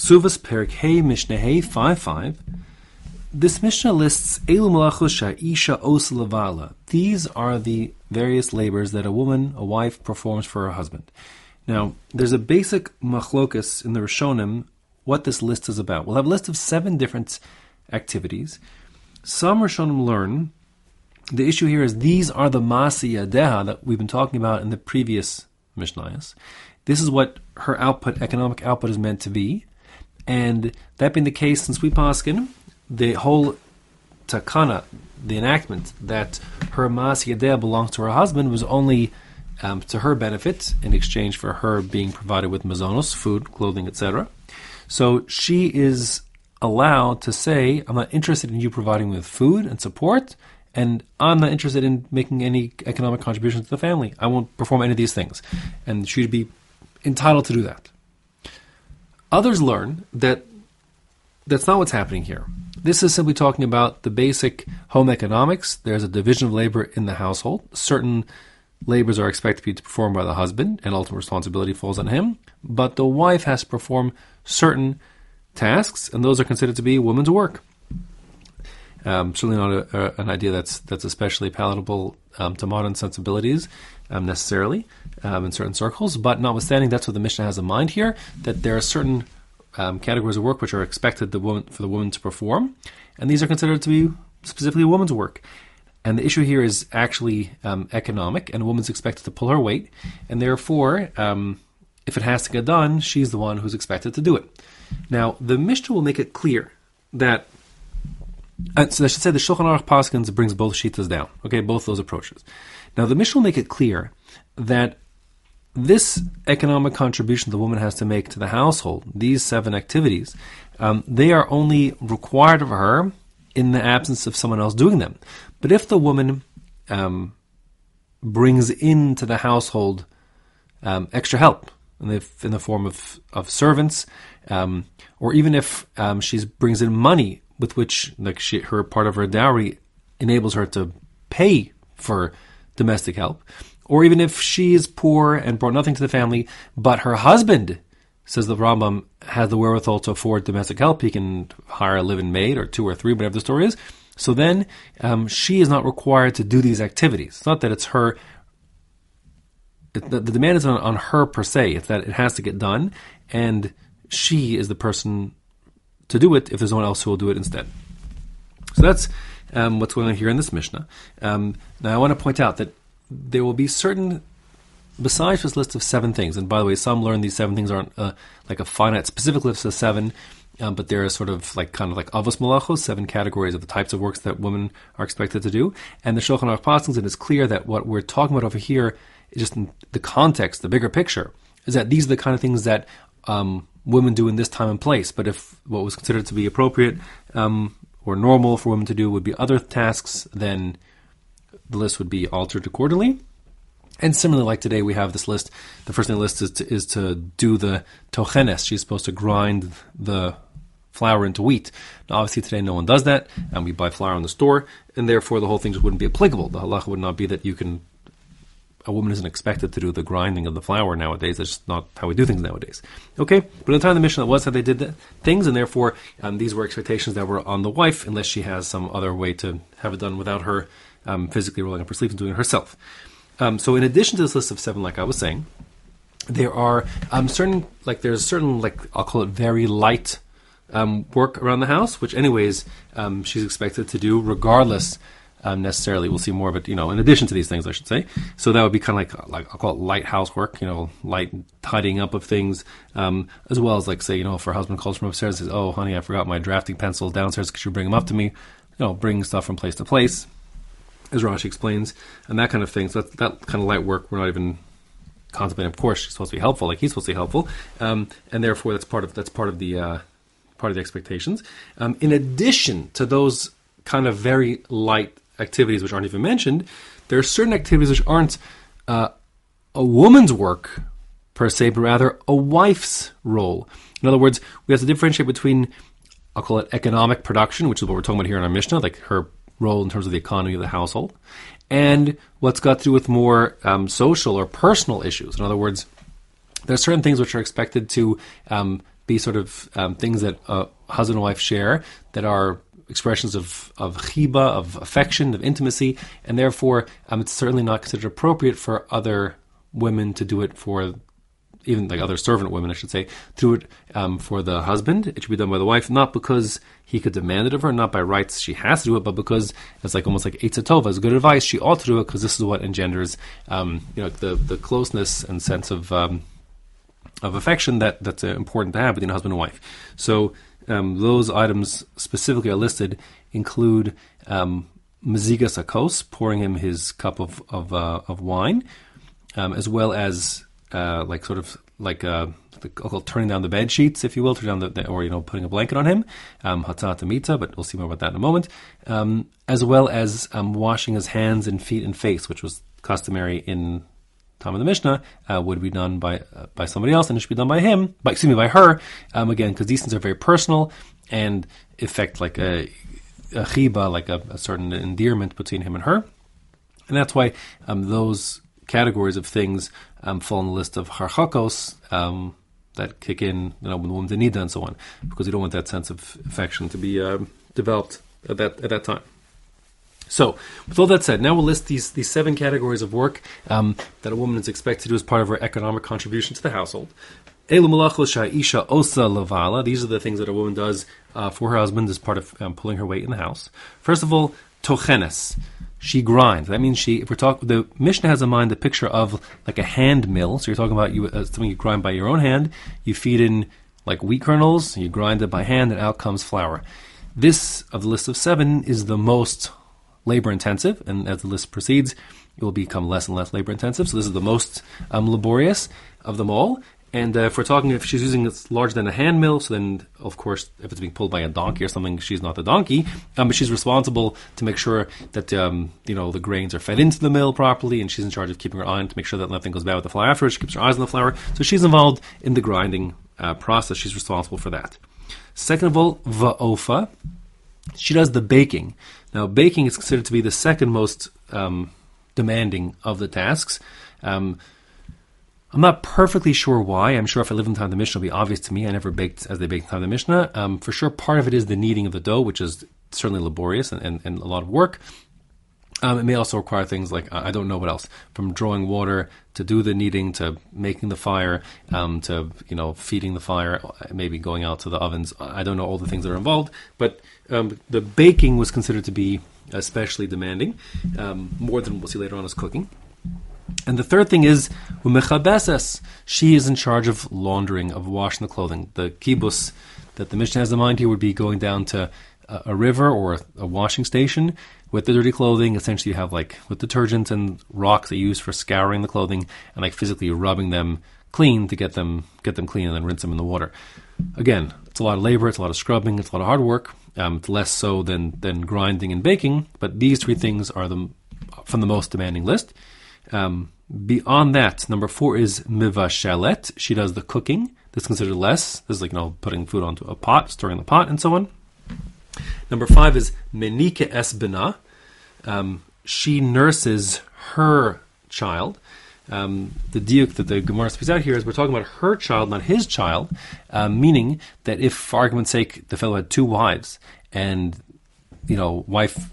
Ksuvas Perik Hey Mishnah Hey 5 5. This Mishnah lists Elu Malachus Isha Os. These are the various labors that a woman, a wife, performs for her husband. Now, there's a basic machlokus in the Rishonim what this list is about. We'll have a list of seven different activities. Some Rishonim learn the issue here is these are the Masi Yadeha that we've been talking about in the previous Mishnayos. This is what her output, economic output, is meant to be. And that being the case, since we paskin, the whole takana, the enactment that her mas yadeh belongs to her husband was only um, to her benefit in exchange for her being provided with mazonos, food, clothing, etc. So she is allowed to say, I'm not interested in you providing me with food and support, and I'm not interested in making any economic contribution to the family. I won't perform any of these things. And she'd be entitled to do that. Others learn that that's not what's happening here. This is simply talking about the basic home economics. There's a division of labor in the household. Certain labors are expected to be performed by the husband, and ultimate responsibility falls on him. But the wife has to perform certain tasks, and those are considered to be woman's work. Um, certainly not a, a, an idea that's that's especially palatable um, to modern sensibilities um, necessarily um, in certain circles. But notwithstanding, that's what the Mishnah has in mind here: that there are certain um, categories of work which are expected the woman, for the woman to perform, and these are considered to be specifically a woman's work. And the issue here is actually um, economic, and a woman's expected to pull her weight, and therefore, if it has to get done, she's the one who's expected to do it. Now, the Mishnah will make it clear that uh, so I should say the Shulchan Aruch Paskins brings both shitas down. Okay, both those approaches. Now the Mishnah will make it clear that this economic contribution the woman has to make to the household, these seven activities, um, they are only required of her in the absence of someone else doing them. But if the woman um, brings into the household um, extra help in the, in the form of, of servants, um, or even if um, she brings in money with which like she, her part of her dowry enables her to pay for domestic help, or even if she is poor and brought nothing to the family, but her husband says the Rambam has the wherewithal to afford domestic help, he can hire a living maid or two or three, whatever the story is. So then um, she is not required to do these activities. It's not that it's her. The, the, demand is on, on her per se. It's that it has to get done, and she is the person to do it if there's no one else who will do it instead. So that's um, what's going on here in this Mishnah. Um, now I want to point out that there will be certain, besides this list of seven things, and by the way, some learn these seven things aren't uh, like a finite specific list of seven, um, but there are sort of like kind of like avos malachos, seven categories of the types of works that women are expected to do. And the Shulchan Aruch Paskins, it is clear that what we're talking about over here just the context, the bigger picture, is that these are the kind of things that um, women do in this time and place. But if what was considered to be appropriate um, or normal for women to do would be other tasks, then the list would be altered accordingly. And similarly, like today, we have this list. The first thing on the list is to, is to do the tochenes. She's supposed to grind the flour into wheat. Now, obviously, today no one does that, and we buy flour in the store, and therefore the whole thing just wouldn't be applicable. The halacha would not be that you can a woman isn't expected to do the grinding of the flour nowadays. That's just not how we do things nowadays. Okay, but in the time of the Mishnah, it was how they did things, and therefore um, these were expectations that were on the wife, unless she has some other way to have it done without her um, physically rolling up her sleeves and doing it herself. Um, so, in addition to this list of seven, like I was saying, there are um, certain, like there's certain, like I'll call it very light um, work around the house, which, anyways, um, she's expected to do regardless um, necessarily. We'll see more of it, you know, in addition to these things, I should say. So that would be kind of like, like I'll call it light housework, you know, light tidying up of things, um, as well as like say, you know, if her husband calls from upstairs says, "Oh, honey, I forgot my drafting pencils downstairs. Could you bring them up to me?" You know, bringing stuff from place to place, as Rashi explains, and that kind of thing. So that, that kind of light work, we're not even contemplating. Of course, she's supposed to be helpful, like he's supposed to be helpful, um, and therefore that's part of that's part of the uh, part of the expectations. Um, in addition to those kind of very light activities which aren't even mentioned, there are certain activities which aren't uh, a woman's work per se, but rather a wife's role. In other words, we have to differentiate between, I'll call it economic production, which is what we're talking about here in our Mishnah, like her role in terms of the economy of the household, and what's got to do with more um, social or personal issues. In other words, there are certain things which are expected to um, be sort of um, things that a husband and wife share that are expressions of, of chiba, of affection, of intimacy, and therefore um, it's certainly not considered appropriate for other women to do it for even like other servant women, I should say, to do it um, for the husband. It should be done by the wife, not because he could demand it of her, not by rights she has to do it, but because it's like almost like Eitzatova is good advice. She ought to do it because this is what engenders, um, you know, the the closeness and sense of um, of affection that that's uh, important to have between a husband and wife. So um, those items specifically are listed include um, Mazigas Akos, pouring him his cup of of, uh, of wine, um, as well as uh, like sort of like uh, call turning down the bed sheets, if you will, turn down the, the, or you know putting a blanket on him, um, but we'll see more about that in a moment, um, as well as um, washing his hands and feet and face, which was customary in time of the Mishnah, uh, would be done by uh, by somebody else, and it should be done by him, by excuse me, by her. Um, again, because these things are very personal and affect like a, a chiba, like a, a, certain endearment between him and her, and that's why um, those categories of things um, fall on the list of harchakos um, that kick in, you know, when the woman's in nida and so on, because you don't want that sense of affection to be um, developed at that at that time. So, with all that said, now we'll list these these seven categories of work um, that a woman is expected to do as part of her economic contribution to the household. These are the things that a woman does uh, for her husband as part of um, pulling her weight in the house. First of all, tochenes. She grinds. That means she. If we're talking, the Mishnah has in mind the picture of like a hand mill. So you're talking about you uh, something you grind by your own hand. You feed in like wheat kernels. You grind it by hand, and out comes flour. This of the list of seven is the most labor intensive, and as the list proceeds, it will become less and less labor intensive. So this is the most um, laborious of them all. And uh, if we're talking, if she's using it's larger than a hand mill, so then of course, if it's being pulled by a donkey or something, she's not the donkey, um, but she's responsible to make sure that um, you know the grains are fed into the mill properly, and she's in charge of keeping her eye on to make sure that nothing goes bad with the flour afterwards. She keeps her eyes on the flour, so she's involved in the grinding uh, process. She's responsible for that. Second of all, va'ofa, she does the baking. Now, baking is considered to be the second most um, demanding of the tasks. Um, I'm not perfectly sure why. I'm sure if I live in time of the Mishnah, it'll be obvious to me. I never baked as they baked in time of the Mishnah. Um, for sure, part of it is the kneading of the dough, which is certainly laborious and, and, and a lot of work. Um, it may also require things like I don't know what else, from drawing water to do the kneading to making the fire um, to you know feeding the fire, maybe going out to the ovens. I don't know all the things that are involved, but um, the baking was considered to be especially demanding, um, more than we'll see later on as cooking. And the third thing is umechabeses. She is in charge of laundering, of washing the clothing. The kibbus that the Mishnah has in mind here would be going down to a, river or a, washing station with the dirty clothing. Essentially, you have like with detergents and rocks you use for scouring the clothing and like physically rubbing them clean to get them get them clean and then rinse them in the water. Again, it's a lot of labor, it's a lot of scrubbing, it's a lot of hard work. Um, it's less so than than grinding and baking, but these three things are the from the most demanding list. Um, beyond that, number four is mivashelet. She does the cooking. This is considered less. This is like you know putting food onto a pot, stirring the pot, and so on. Number five is menike esbina. Um, she nurses her child. Um, the diuk that the Gemara speaks out here is we're talking about her child, not his child, uh, meaning that if, for argument's sake, the fellow had two wives and you know wife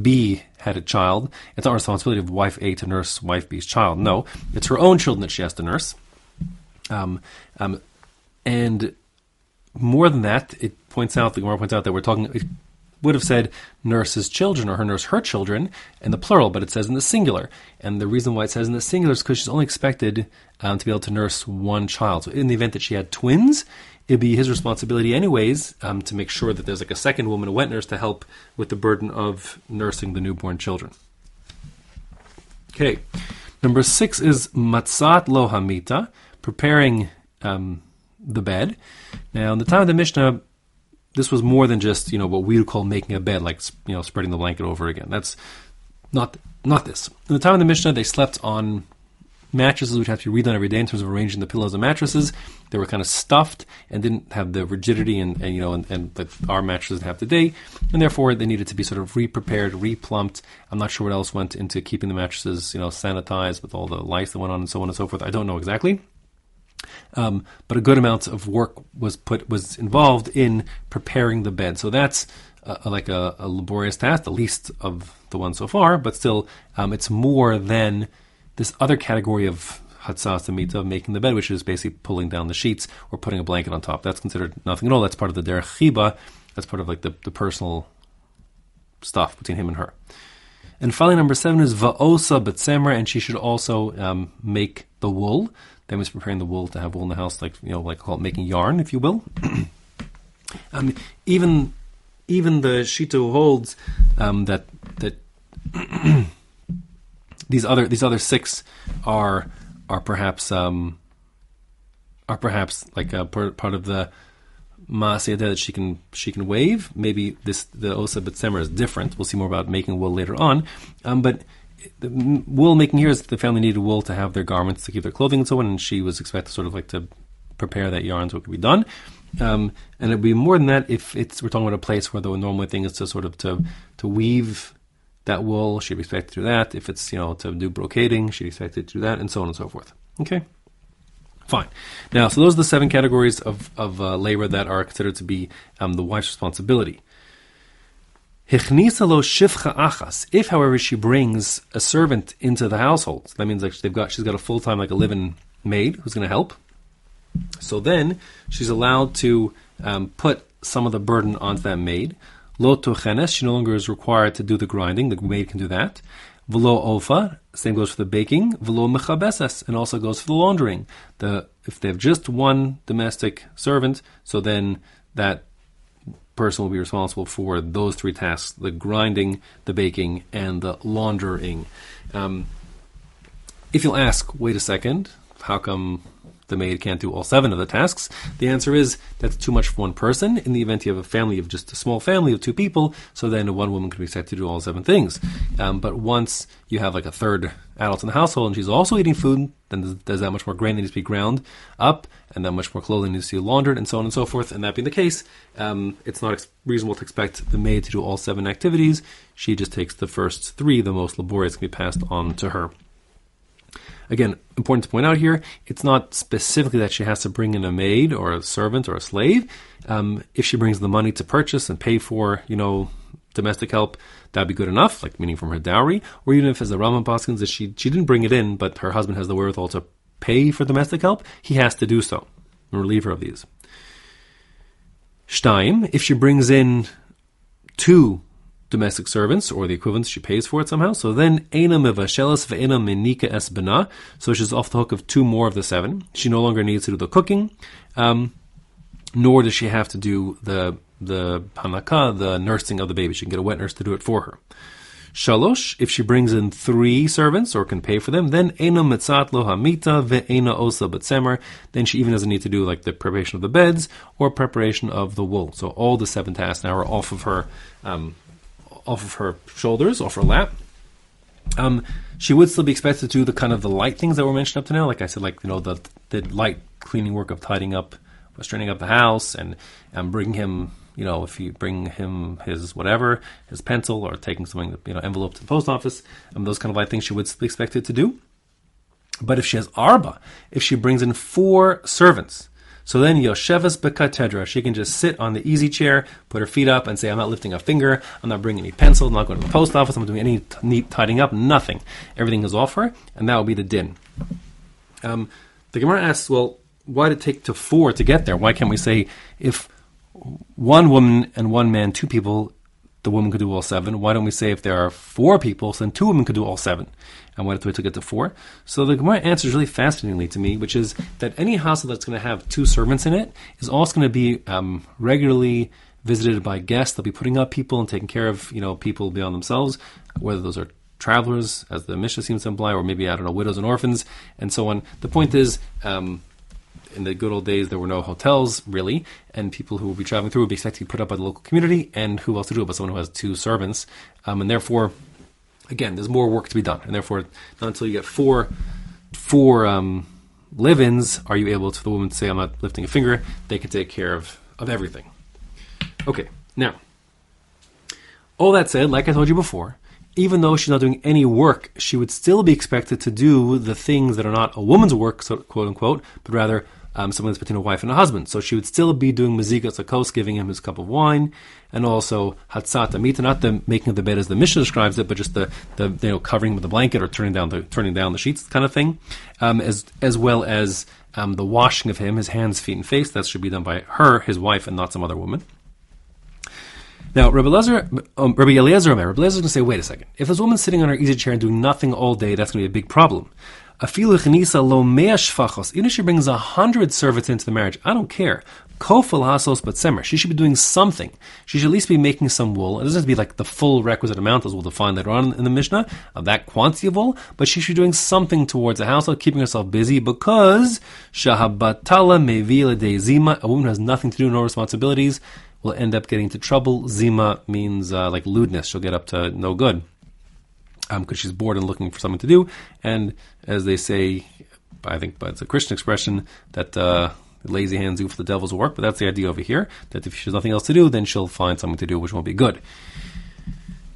B had a child, it's not responsibility of wife A to nurse wife B's child. No, it's her own children that she has to nurse. Um, um, and more than that, it points out, the Gemara points out that we're talking, would have said nurse's children or her nurse her children in the plural, but it says in the singular. And the reason why it says in the singular is because she's only expected um, to be able to nurse one child. So in the event that she had twins, it'd be his responsibility anyways um, to make sure that there's like a second woman, a wet nurse, to help with the burden of nursing the newborn children. Okay. Number six is matzat lohamita, preparing um, the bed. Now, in the time of the Mishnah, this was more than just you know what we would call making a bed, like you know spreading the blanket over again. That's not not this. In the time of the Mishnah, they slept on mattresses which had to be redone every day in terms of arranging the pillows and mattresses. They were kind of stuffed and didn't have the rigidity and, and you know and, and, that our mattresses have today, and therefore they needed to be sort of re-prepared, re-plumped. I'm not sure what else went into keeping the mattresses you know sanitized with all the lice that went on and so on and so forth. I don't know exactly. Um, but a good amount of work was put was involved in preparing the bed. So that's uh, like a, a, laborious task, the least of the ones so far, but still, um, it's more than this other category of hatzas amita of making the bed, which is basically pulling down the sheets or putting a blanket on top. That's considered nothing at all. That's part of the derech chiba. That's part of like the, the personal stuff between him and her. And finally, number seven is va'osa betzemer, and she should also um, make the wool. Then was preparing the wool to have wool in the house, like you know, like call it making yarn, if you will. um, even even the shito holds um, that that these other these other six are are perhaps um, are perhaps like a part, part of the Maasiyah that she can she can wave. Maybe this the Osa Betsemer is different. We'll see more about making wool later on. Um, but the wool making here is the family needed wool to have their garments to keep their clothing and so on, and she was expected sort of like to prepare that yarn so it could be done. Um, and it'd be more than that if it's we're talking about a place where the normal thing is to sort of to to weave that wool. She'd be expected to do that. If it's you know to do brocading, she'd be expected to do that, and so on and so forth. Okay. Fine. Now, so those are the seven categories of, of uh, labor that are considered to be um, the wife's responsibility. If, however, she brings a servant into the household, that means like they've got she's got a full time like a living maid who's going to help. So then she's allowed to um, put some of the burden onto that maid. She no longer is required to do the grinding. The maid can do that. Same goes for the baking. And also goes for the laundering. The if they have just one domestic servant, so then that person will be responsible for those three tasks: the grinding, the baking, and the laundering. Um, if you'll ask, wait a second, how come the maid can't do all seven of the tasks? The answer is that's too much for one person. In the event you have a family of just a small family of two people, so then one woman can be expected to do all seven things. Um, but once you have like a third adult in the household and she's also eating food, then there's that much more grain that needs to be ground up, and that much more clothing needs to be laundered, and so on and so forth. And that being the case, um, it's not ex- reasonable to expect the maid to do all seven activities. She just takes the first three, the most laborious, can be passed on to her. Again, important to point out here, it's not specifically that she has to bring in a maid or a servant or a slave. Um, if she brings the money to purchase and pay for, you know, domestic help, that'd be good enough, like meaning from her dowry. Or even if, as the Rambam Paskins, she she didn't bring it in, but her husband has the wherewithal to pay for domestic help, he has to do so and relieve her of these. Shtayim, if she brings in two domestic servants, or the equivalent, she pays for it somehow. So then, Eina mevashelas ve'ena menika es bena. So she's off the hook of two more of the seven. She no longer needs to do the cooking, um, nor does she have to do the the hanaka, the nursing of the baby. She can get a wet nurse to do it for her. Shalosh, if she brings in three servants or can pay for them, then ena mitzat lo hamita ve'ena osa betsemer. Then she even doesn't need to do like the preparation of the beds or preparation of the wool. So all the seven tasks now are off of her um, off of her shoulders, off her lap. Um, she would still be expected to do the kind of the light things that were mentioned up to now. Like I said, like you know the the light cleaning work of tidying up, straightening up the house, and and bringing him, you know, if you bring him his whatever, his pencil, or taking something, you know, envelope to the post office, um, those kind of light things she would be expected to do. But if she has arba, if she brings in four servants, so then Yoshevas Bekatedra, she can just sit on the easy chair, put her feet up, and say, I'm not lifting a finger, I'm not bringing any pencil, I'm not going to the post office, I'm not doing any t- neat tidying up, nothing. Everything is off her, and that will be the din. Um, the Gemara asks, well, why did it take to four to get there? Why can't we say if one woman and one man, two people, the woman could do all seven? Why don't we say if there are four people, then two women could do all seven? and why did we to get to four? So the Gemara answers really fascinatingly to me, which is that any household that's going to have two servants in it is also going to be um, regularly visited by guests. They'll be putting up people and taking care of you know people beyond themselves, whether those are travelers, as the Mishnah seems to imply, or maybe I don't know widows and orphans and so on. The point is. Um, in the good old days, there were no hotels really, and people who would be traveling through would be expected to be put up by the local community. And who else to do it but someone who has two servants? Um, and therefore, again, there's more work to be done, and therefore, not until you get four four um, live-ins are you able to the woman to say, "I'm not lifting a finger." They can take care of of everything. Okay, now, all that said, like I told you before, even though she's not doing any work, she would still be expected to do the things that are not a woman's work, so, quote unquote, but rather um, something that's between a wife and a husband. So she would still be doing mazikas akos, giving him his cup of wine, and also hatzat amita, not the making of the bed as the Mishnah describes it, but just the, the you know covering with the blanket or turning down the turning down the sheets kind of thing, um, as as well as um, the washing of him, his hands, feet, and face. That should be done by her, his wife, and not some other woman. Now, Rabbi, Lezer, um, Rabbi Eliezer, Rabbi Eliezer is going to say, wait a second. If this woman's sitting on her easy chair and doing nothing all day, that's going to be a big problem. Afilu chenisa lo mea shfachos. Even if she brings a hundred servants into the marriage, I don't care. Kofel hasos but semer. She should be doing something. She should at least be making some wool. It doesn't have to be like the full requisite amount, as we'll define later on in the Mishnah, of that quantity of wool, but she should be doing something towards the household, keeping herself busy, because shahabatala mevila de zima, a woman who has nothing to do, no responsibilities, will end up getting into trouble. Zima means uh, like lewdness. She'll get up to no good because um, she's bored and looking for something to do. And as they say, I think, but it's a Christian expression that uh, lazy hands do for the devil's work. But that's the idea over here that if she has nothing else to do, then she'll find something to do which won't be good.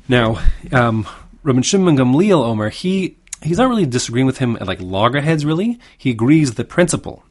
Now, um, Rabban Shimon Gamliel Omer, he he's not really disagreeing with him at like loggerheads. Really, he agrees the principle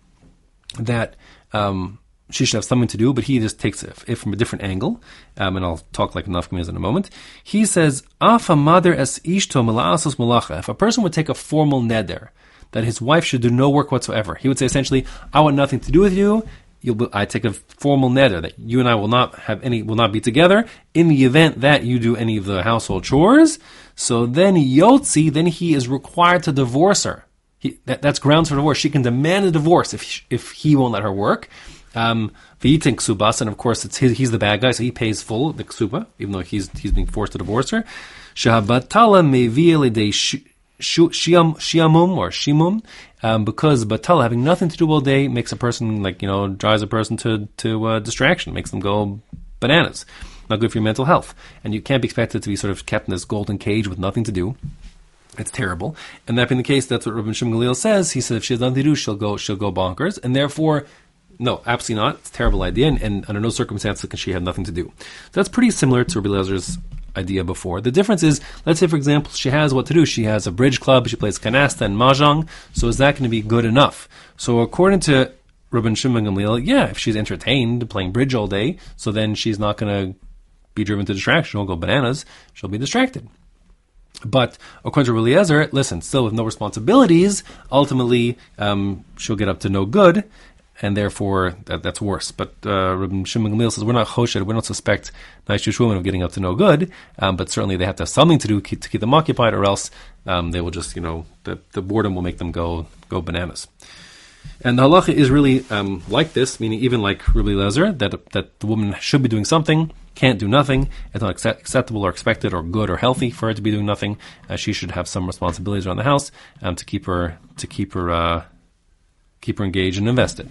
that um, she should have something to do, but he just takes it from a different angle, um, and I'll talk like nafkamiz in a moment. He says, "Afa mother es ishto malacha." If a person would take a formal neder that his wife should do no work whatsoever, he would say essentially, "I want nothing to do with you." Be, I take a formal neder that you and I will not have any, will not be together in the event that you do any of the household chores. So then Yotzi, then he is required to divorce her. He, that, that's grounds for divorce. She can demand a divorce if if he won't let her work. Um, V'yitin ksubas, and of course it's his, he's the bad guy, so he pays full the ksuba, even though he's he's being forced to divorce her. Shahabatala meviyelidei shiamum or shimum, um, because batala having nothing to do all day makes a person like you know drives a person to to uh, distraction, makes them go bananas. Not good for your mental health, and you can't be expected to be sort of kept in this golden cage with nothing to do. It's terrible, and that being the case, that's what Rabbi Shimon Gamliel says. He says if she has nothing to do, she'll go she'll go bonkers, and therefore no, absolutely not. It's a terrible idea, and, and under no circumstances can she have nothing to do. So that's pretty similar to Rabbi Lezer's idea before. The difference is, let's say, for example, she has what to do. She has a bridge club, she plays canasta and mahjong, so is that going to be good enough? So according to Rabban Shimon Gamliel, yeah, if she's entertained playing bridge all day, so then she's not going to be driven to distraction. She'll go bananas. She'll be distracted. But according to Eliezer, listen, still with no responsibilities, ultimately um, she'll get up to no good, and therefore that, that's worse. But uh, Rabbi Shimon says we're not choshed, we don't suspect nice Jewish women of getting up to no good, um, but certainly they have to have something to do keep, to keep them occupied, or else um, they will just, you know, the, the boredom will make them go go bananas. And the halacha is really um, like this, meaning even like Rabbi Lezer, that that the woman should be doing something, can't do nothing. It's not accept- acceptable or expected or good or healthy for her to be doing nothing. Uh, she should have some responsibilities around the house um, to keep her to keep her uh, keep her engaged and invested.